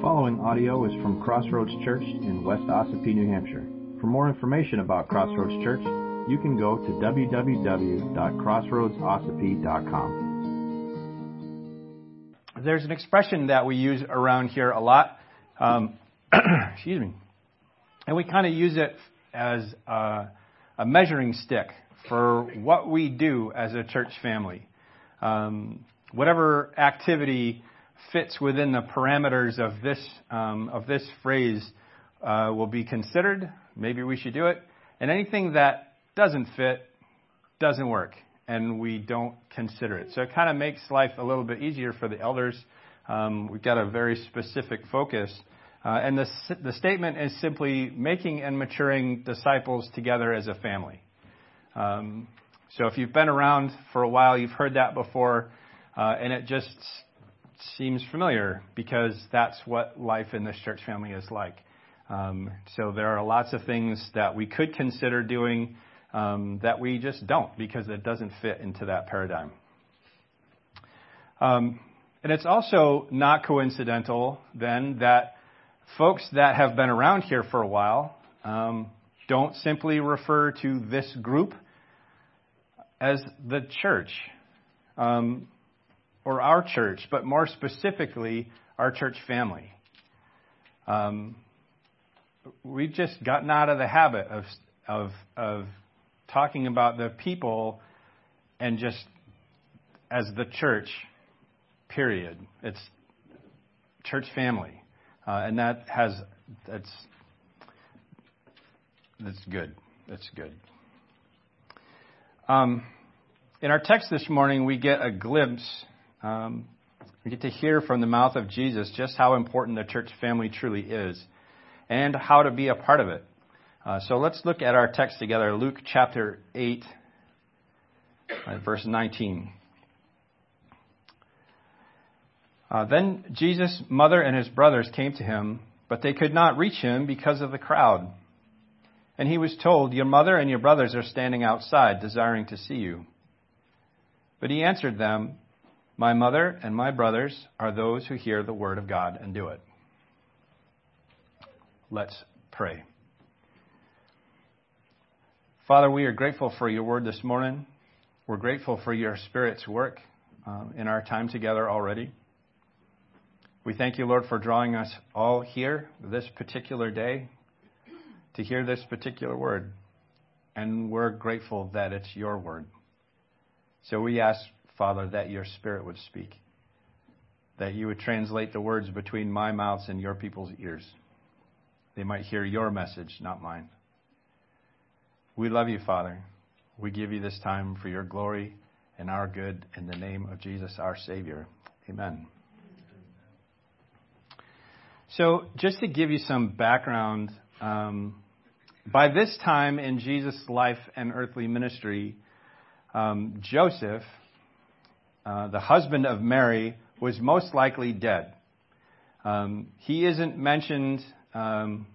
following audio is from Crossroads Church in West Ossipee, New Hampshire. For more information about Crossroads Church, you can go to www.crossroadsossipee.com. There's an expression that we use around here a lot. Um, excuse me. And we kind of use it as a, a, measuring stick for what we do as a church family. Um, whatever activity fits within the parameters of this um, of this phrase uh, will be considered. Maybe we should do it. And anything that doesn't fit doesn't work, and we don't consider it. So it kind of makes life a little bit easier for the elders. Um, we've got a very specific focus. Uh, and the, the statement is simply making and maturing disciples together as a family. Um, so if you've been around for a while, you've heard that before, uh, and it just seems familiar because that's what life in this church family is like. Um, so there are lots of things that we could consider doing um, that we just don't because it doesn't fit into that paradigm. Um, and it's also not coincidental then that folks that have been around here for a while um, don't simply refer to this group as the church. Um, or our church, but more specifically, our church family. Um, we've just gotten out of the habit of, of, of talking about the people and just as the church, period. It's church family. Uh, and that has, that's, that's good. That's good. Um, in our text this morning, we get a glimpse um, we get to hear from the mouth of Jesus just how important the church family truly is and how to be a part of it. Uh, so let's look at our text together Luke chapter 8, uh, verse 19. Uh, then Jesus' mother and his brothers came to him, but they could not reach him because of the crowd. And he was told, Your mother and your brothers are standing outside, desiring to see you. But he answered them, my mother and my brothers are those who hear the word of God and do it. Let's pray. Father, we are grateful for your word this morning. We're grateful for your Spirit's work uh, in our time together already. We thank you, Lord, for drawing us all here this particular day to hear this particular word. And we're grateful that it's your word. So we ask Father, that your Spirit would speak, that you would translate the words between my mouths and your people's ears. They might hear your message, not mine. We love you, Father. We give you this time for your glory and our good in the name of Jesus, our Savior. Amen. So, just to give you some background, um, by this time in Jesus' life and earthly ministry, um, Joseph uh, the husband of Mary, was most likely dead. Um, he isn't mentioned. Um,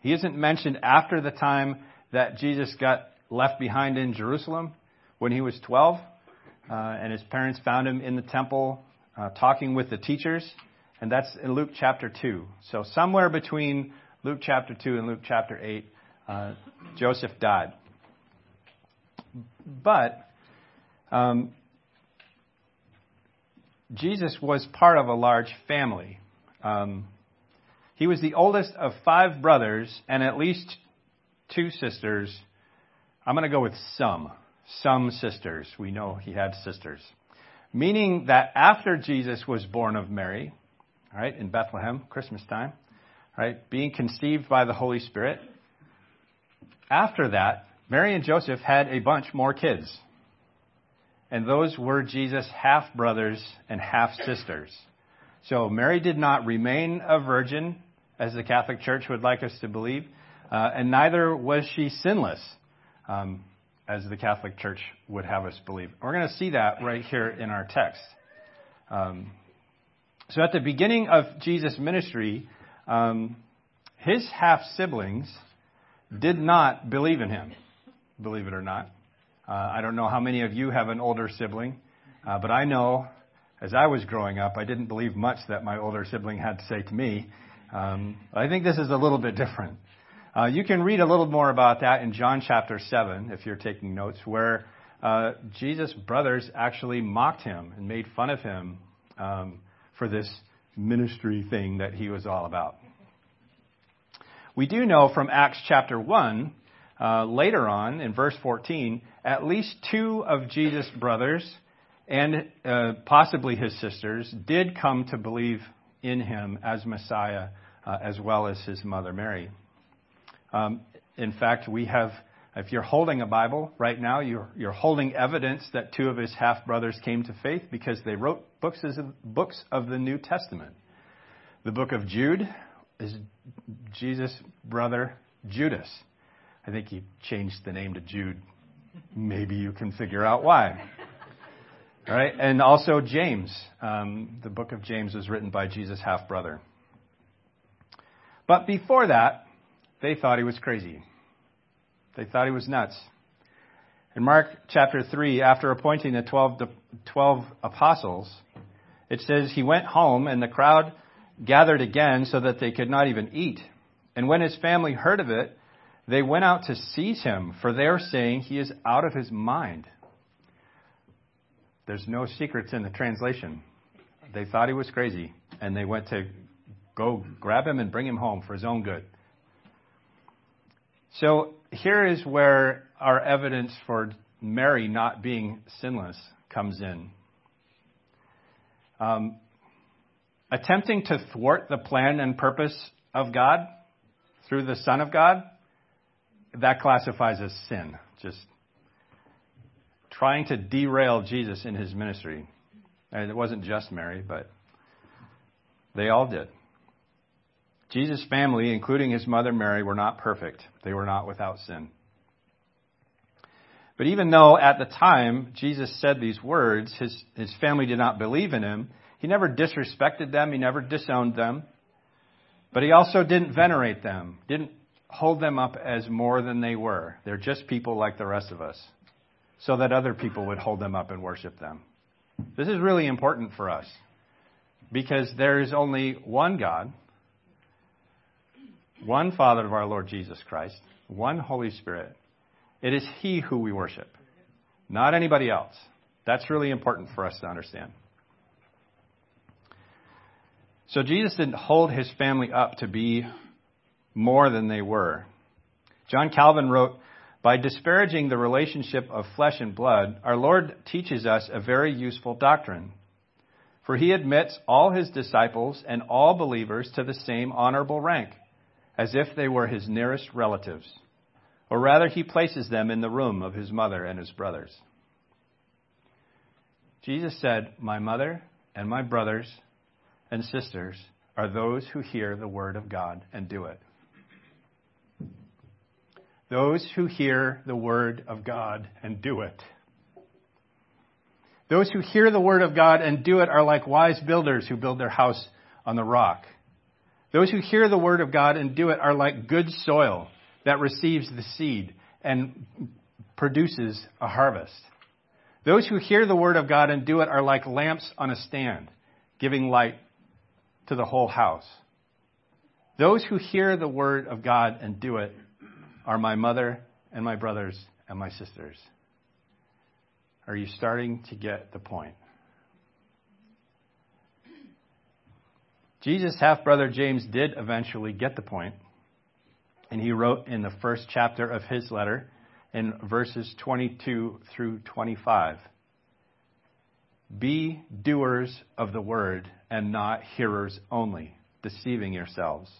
he isn't mentioned after the time that Jesus got left behind in Jerusalem when he was 12, uh, and his parents found him in the temple uh, talking with the teachers, and that's in Luke chapter 2. So somewhere between Luke chapter 2 and Luke chapter 8, uh, Joseph died. But um, Jesus was part of a large family. Um, he was the oldest of five brothers and at least two sisters. I'm going to go with some. Some sisters. We know he had sisters. Meaning that after Jesus was born of Mary, right, in Bethlehem, Christmas time, right, being conceived by the Holy Spirit, after that, Mary and Joseph had a bunch more kids and those were Jesus' half brothers and half sisters. So Mary did not remain a virgin, as the Catholic Church would like us to believe, uh, and neither was she sinless, um, as the Catholic Church would have us believe. We're going to see that right here in our text. Um, so at the beginning of Jesus' ministry, um, his half siblings did not believe in him, believe it or not. Uh, I don't know how many of you have an older sibling, uh, but I know as I was growing up, I didn't believe much that my older sibling had to say to me. Um, I think this is a little bit different. Uh, you can read a little more about that in John chapter 7 if you're taking notes, where uh, Jesus' brothers actually mocked him and made fun of him um, for this ministry thing that he was all about. We do know from Acts chapter 1, uh, later on in verse 14, at least two of Jesus' brothers and uh, possibly his sisters did come to believe in him as Messiah, uh, as well as his mother Mary. Um, in fact, we have, if you're holding a Bible right now, you're, you're holding evidence that two of his half brothers came to faith because they wrote books, as, books of the New Testament. The book of Jude is Jesus' brother Judas. I think he changed the name to Jude. Maybe you can figure out why. All right, and also James. Um, the book of James was written by Jesus' half brother. But before that, they thought he was crazy. They thought he was nuts. In Mark chapter 3, after appointing the 12, 12 apostles, it says he went home and the crowd gathered again so that they could not even eat. And when his family heard of it, they went out to seize him, for they are saying he is out of his mind. There's no secrets in the translation. They thought he was crazy, and they went to go grab him and bring him home for his own good. So here is where our evidence for Mary not being sinless comes in. Um, attempting to thwart the plan and purpose of God through the Son of God, that classifies as sin. Just trying to derail Jesus in his ministry. And it wasn't just Mary, but they all did. Jesus' family, including his mother Mary, were not perfect. They were not without sin. But even though at the time Jesus said these words, his, his family did not believe in him, he never disrespected them, he never disowned them. But he also didn't venerate them, didn't hold them up as more than they were. They're just people like the rest of us, so that other people would hold them up and worship them. This is really important for us because there is only one God one Father of our Lord Jesus Christ, one Holy Spirit. It is He who we worship, not anybody else. That's really important for us to understand. So Jesus didn't hold his family up to be more than they were. John Calvin wrote, By disparaging the relationship of flesh and blood, our Lord teaches us a very useful doctrine. For he admits all his disciples and all believers to the same honorable rank as if they were his nearest relatives, or rather, he places them in the room of his mother and his brothers. Jesus said, My mother and my brothers and sisters are those who hear the word of God and do it. Those who hear the word of God and do it. Those who hear the word of God and do it are like wise builders who build their house on the rock. Those who hear the word of God and do it are like good soil that receives the seed and produces a harvest. Those who hear the word of God and do it are like lamps on a stand, giving light to the whole house. Those who hear the word of God and do it are my mother and my brothers and my sisters. Are you starting to get the point? Jesus' half brother James did eventually get the point, and he wrote in the first chapter of his letter, in verses 22 through 25 Be doers of the word and not hearers only, deceiving yourselves.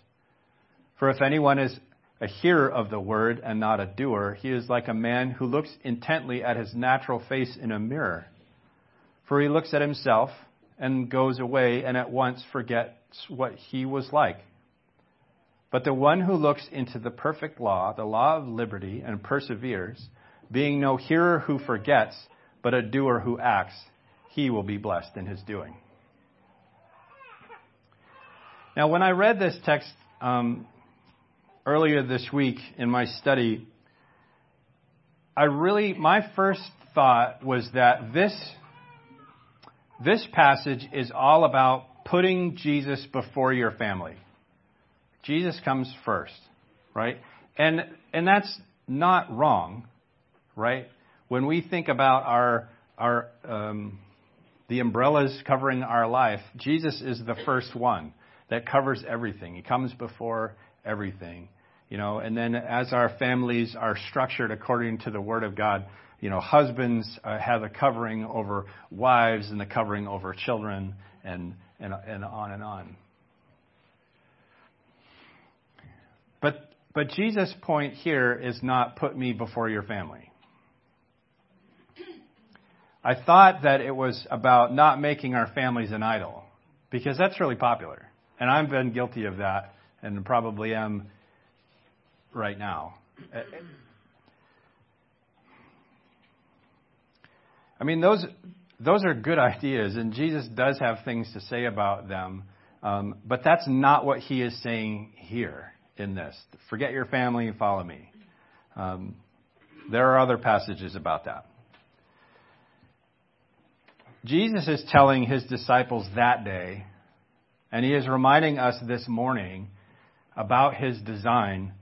For if anyone is a hearer of the word and not a doer, he is like a man who looks intently at his natural face in a mirror. For he looks at himself and goes away and at once forgets what he was like. But the one who looks into the perfect law, the law of liberty, and perseveres, being no hearer who forgets, but a doer who acts, he will be blessed in his doing. Now, when I read this text um, earlier this week in my study, I really, my first thought was that this this passage is all about putting Jesus before your family. Jesus comes first, right? And and that's not wrong, right? When we think about our our um, the umbrellas covering our life, Jesus is the first one that covers everything. He comes before everything, you know. And then as our families are structured according to the Word of God, you know, husbands uh, have a covering over wives and the covering over children, and and and on and on. But but Jesus' point here is not put me before your family. I thought that it was about not making our families an idol because that's really popular. And I've been guilty of that and probably am right now. I mean, those, those are good ideas, and Jesus does have things to say about them, um, but that's not what he is saying here in this. Forget your family and follow me. Um, there are other passages about that. Jesus is telling his disciples that day, and he is reminding us this morning about his design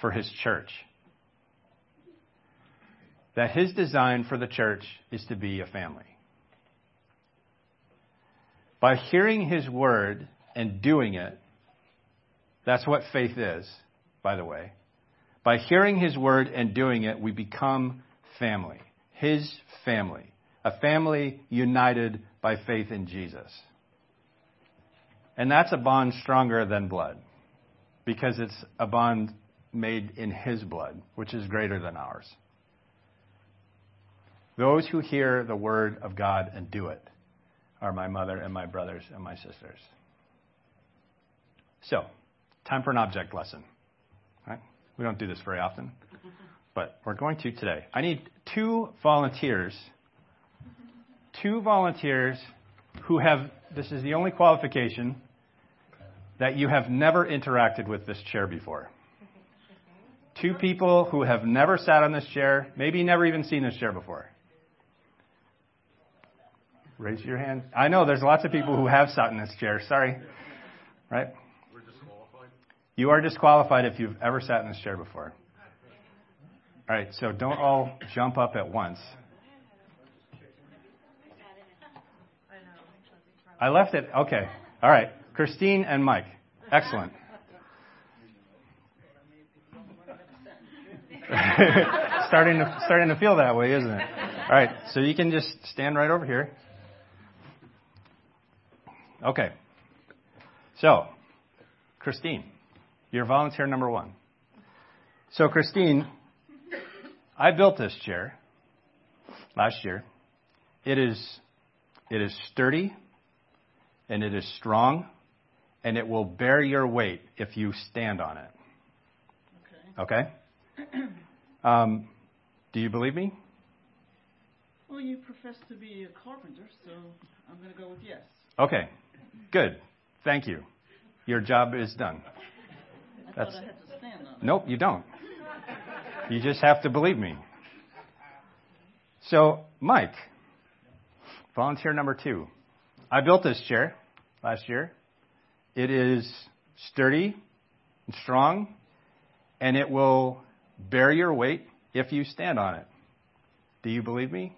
for his church. That his design for the church is to be a family. By hearing his word and doing it, that's what faith is, by the way. By hearing his word and doing it, we become family. His family a family united by faith in Jesus. And that's a bond stronger than blood because it's a bond made in His blood, which is greater than ours. Those who hear the word of God and do it are my mother and my brothers and my sisters. So, time for an object lesson. Right? We don't do this very often, but we're going to today. I need two volunteers two volunteers who have, this is the only qualification, that you have never interacted with this chair before. Two people who have never sat on this chair, maybe never even seen this chair before. Raise your hand. I know there's lots of people who have sat in this chair. Sorry. Right? We're disqualified. You are disqualified if you've ever sat in this chair before. All right, so don't all jump up at once. I left it. Okay. All right. Christine and Mike. Excellent. starting to starting to feel that way, isn't it? All right. So you can just stand right over here. Okay. So, Christine, you're volunteer number one. So, Christine, I built this chair last year. It is it is sturdy and it is strong, and it will bear your weight if you stand on it. Okay? Okay? Um, do you believe me? Well, you profess to be a carpenter, so I'm going to go with yes. Okay. Good. Thank you. Your job is done. I That's, thought I had to stand on it. Nope, you don't. You just have to believe me. So, Mike, volunteer number two. I built this chair last year. It is sturdy and strong, and it will bear your weight if you stand on it. Do you believe me?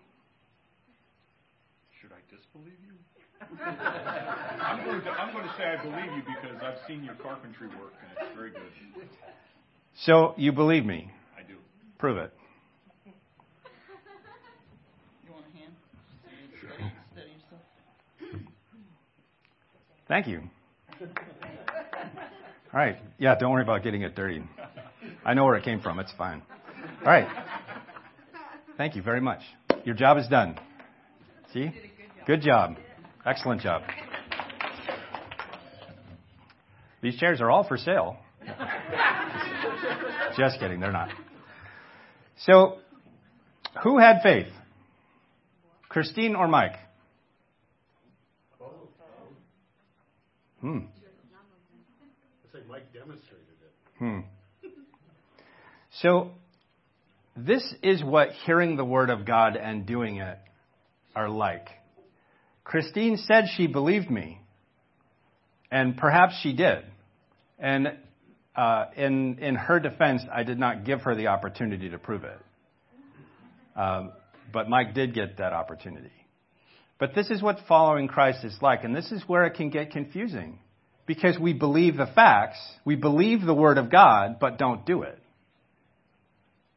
Should I disbelieve you? I'm, going to, I'm going to say I believe you because I've seen your carpentry work, and it's very good. So you believe me? I do. Prove it. Your hand. Thank you. All right. Yeah, don't worry about getting it dirty. I know where it came from. It's fine. All right. Thank you very much. Your job is done. See? Good job. Excellent job. These chairs are all for sale. Just kidding, they're not. So, who had faith? Christine or Mike? Hmm. I say Mike demonstrated it. Hmm. So, this is what hearing the Word of God and doing it are like. Christine said she believed me, and perhaps she did. And uh, in, in her defense, I did not give her the opportunity to prove it. Um, but Mike did get that opportunity. But this is what following Christ is like, and this is where it can get confusing. Because we believe the facts, we believe the Word of God, but don't do it.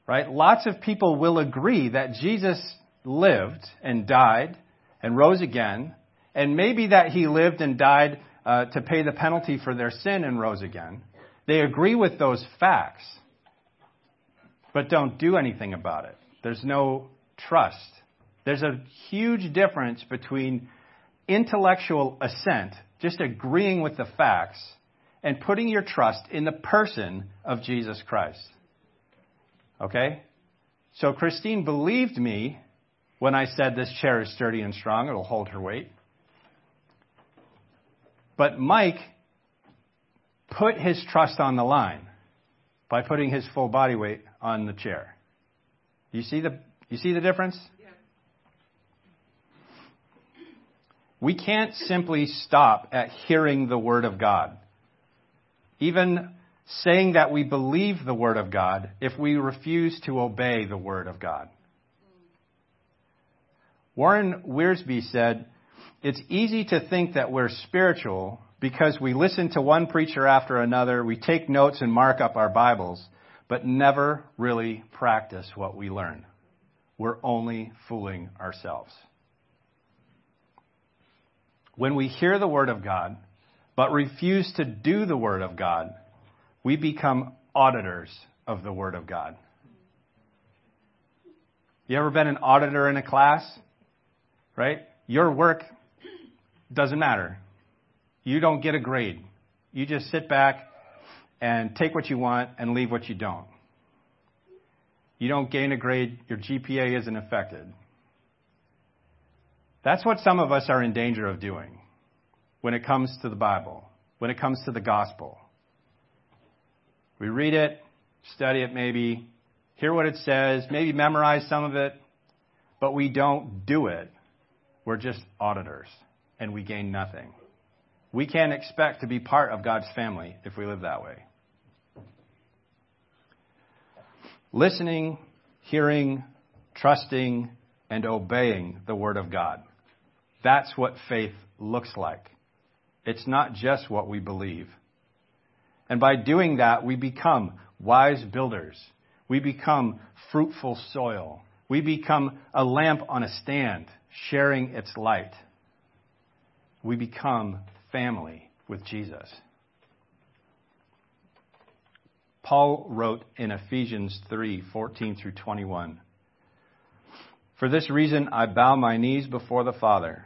Right? Lots of people will agree that Jesus lived and died and rose again, and maybe that he lived and died uh, to pay the penalty for their sin and rose again. They agree with those facts, but don't do anything about it. There's no trust. There's a huge difference between intellectual assent, just agreeing with the facts, and putting your trust in the person of Jesus Christ. Okay? So Christine believed me when I said this chair is sturdy and strong, it'll hold her weight. But Mike put his trust on the line by putting his full body weight on the chair. You see the you see the difference? We can't simply stop at hearing the word of God. Even saying that we believe the word of God if we refuse to obey the word of God. Warren Wiersbe said, It's easy to think that we're spiritual because we listen to one preacher after another, we take notes and mark up our Bibles, but never really practice what we learn. We're only fooling ourselves. When we hear the Word of God, but refuse to do the Word of God, we become auditors of the Word of God. You ever been an auditor in a class? right? Your work doesn't matter. You don't get a grade. You just sit back and take what you want and leave what you don't. You don't gain a grade, your GPA isn't affected. That's what some of us are in danger of doing when it comes to the Bible, when it comes to the gospel. We read it, study it maybe, hear what it says, maybe memorize some of it, but we don't do it. We're just auditors, and we gain nothing. We can't expect to be part of God's family if we live that way. Listening, hearing, trusting, and obeying the Word of God. That's what faith looks like. It's not just what we believe. And by doing that, we become wise builders. We become fruitful soil. We become a lamp on a stand sharing its light, we become family with Jesus. Paul wrote in Ephesians 3:14 through 21. For this reason I bow my knees before the Father,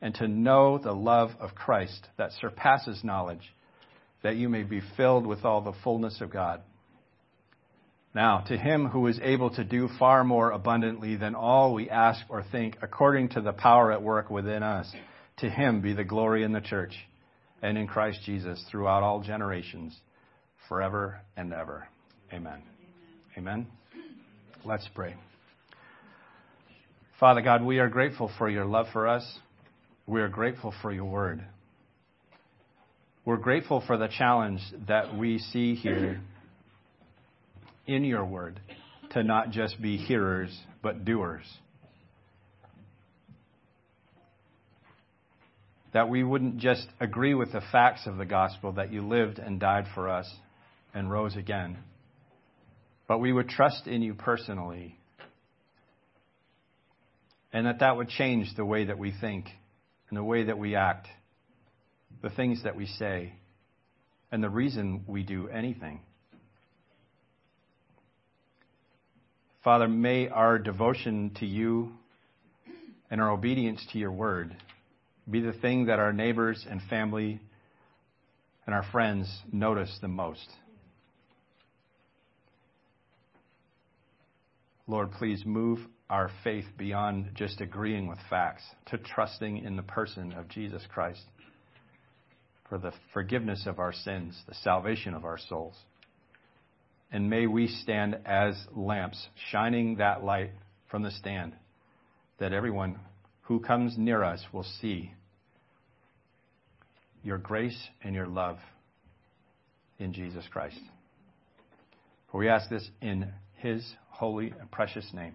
and to know the love of Christ that surpasses knowledge, that you may be filled with all the fullness of God. Now, to him who is able to do far more abundantly than all we ask or think, according to the power at work within us, to him be the glory in the church and in Christ Jesus throughout all generations, forever and ever. Amen. Amen. Let's pray. Father God, we are grateful for your love for us. We are grateful for your word. We're grateful for the challenge that we see here in your word to not just be hearers, but doers. That we wouldn't just agree with the facts of the gospel that you lived and died for us and rose again, but we would trust in you personally. And that that would change the way that we think and the way that we act, the things that we say, and the reason we do anything. Father, may our devotion to you and our obedience to your word be the thing that our neighbors and family and our friends notice the most. Lord, please move our faith beyond just agreeing with facts to trusting in the person of Jesus Christ for the forgiveness of our sins, the salvation of our souls. And may we stand as lamps, shining that light from the stand, that everyone who comes near us will see your grace and your love in Jesus Christ. For we ask this in his holy and precious name.